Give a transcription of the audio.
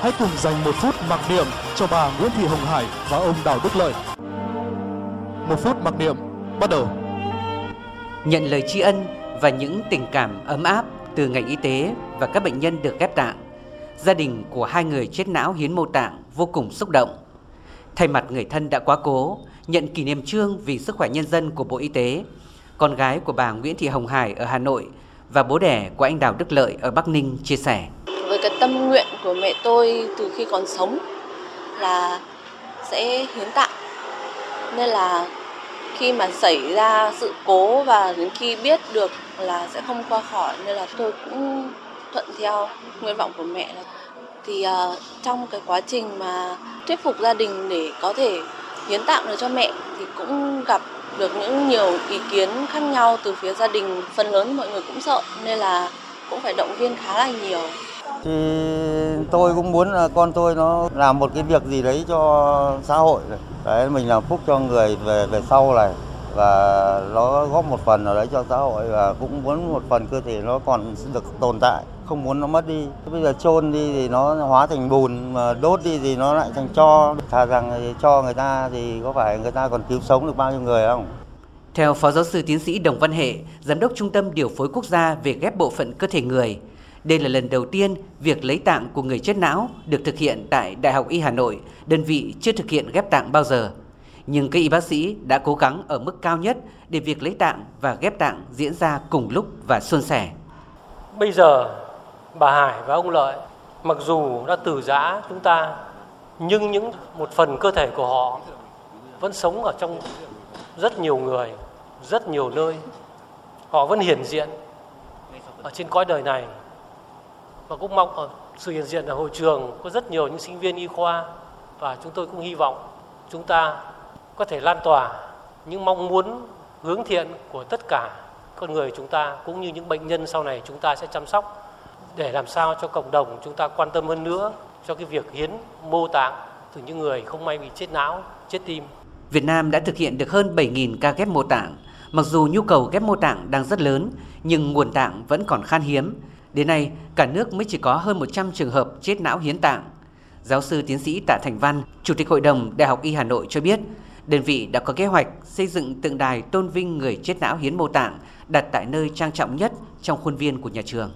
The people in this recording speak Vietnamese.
Hãy cùng dành một phút mặc niệm cho bà Nguyễn Thị Hồng Hải và ông Đào Đức Lợi. Một phút mặc niệm bắt đầu. Nhận lời tri ân và những tình cảm ấm áp từ ngành y tế và các bệnh nhân được ghép tạng, gia đình của hai người chết não hiến mô tạng vô cùng xúc động. Thay mặt người thân đã quá cố, nhận kỷ niệm trương vì sức khỏe nhân dân của Bộ Y tế, con gái của bà Nguyễn Thị Hồng Hải ở Hà Nội và bố đẻ của anh Đào Đức Lợi ở Bắc Ninh chia sẻ. Cái tâm nguyện của mẹ tôi từ khi còn sống là sẽ hiến tặng Nên là khi mà xảy ra sự cố và đến khi biết được là sẽ không qua khỏi nên là tôi cũng thuận theo nguyện vọng của mẹ là thì uh, trong cái quá trình mà thuyết phục gia đình để có thể hiến tặng được cho mẹ thì cũng gặp được những nhiều ý kiến khác nhau từ phía gia đình. Phần lớn mọi người cũng sợ nên là cũng phải động viên khá là nhiều thì tôi cũng muốn là con tôi nó làm một cái việc gì đấy cho xã hội đấy mình làm phúc cho người về về sau này. Và nó góp một phần ở đấy cho xã hội và cũng muốn một phần cơ thể nó còn được tồn tại không muốn nó mất đi. Bây giờ chôn đi thì nó hóa thành bùn mà đốt đi thì nó lại thành cho thà rằng cho người ta thì có phải người ta còn cứu sống được bao nhiêu người không? Theo Phó Giáo sư Tiến sĩ Đồng Văn Hệ, Giám đốc Trung tâm Điều phối Quốc gia về ghép bộ phận cơ thể người, đây là lần đầu tiên việc lấy tạng của người chết não được thực hiện tại Đại học Y Hà Nội, đơn vị chưa thực hiện ghép tạng bao giờ. Nhưng các y bác sĩ đã cố gắng ở mức cao nhất để việc lấy tạng và ghép tạng diễn ra cùng lúc và suôn sẻ. Bây giờ bà Hải và ông Lợi mặc dù đã từ giã chúng ta nhưng những một phần cơ thể của họ vẫn sống ở trong rất nhiều người, rất nhiều nơi. Họ vẫn hiển diện ở trên cõi đời này và cũng mong ở sự hiện diện ở hội trường có rất nhiều những sinh viên y khoa và chúng tôi cũng hy vọng chúng ta có thể lan tỏa những mong muốn hướng thiện của tất cả con người chúng ta cũng như những bệnh nhân sau này chúng ta sẽ chăm sóc để làm sao cho cộng đồng chúng ta quan tâm hơn nữa cho cái việc hiến mô tạng từ những người không may bị chết não, chết tim. Việt Nam đã thực hiện được hơn 7.000 ca ghép mô tạng. Mặc dù nhu cầu ghép mô tạng đang rất lớn, nhưng nguồn tạng vẫn còn khan hiếm. Đến nay, cả nước mới chỉ có hơn 100 trường hợp chết não hiến tạng. Giáo sư tiến sĩ Tạ Thành Văn, Chủ tịch Hội đồng Đại học Y Hà Nội cho biết, đơn vị đã có kế hoạch xây dựng tượng đài tôn vinh người chết não hiến mô tạng đặt tại nơi trang trọng nhất trong khuôn viên của nhà trường.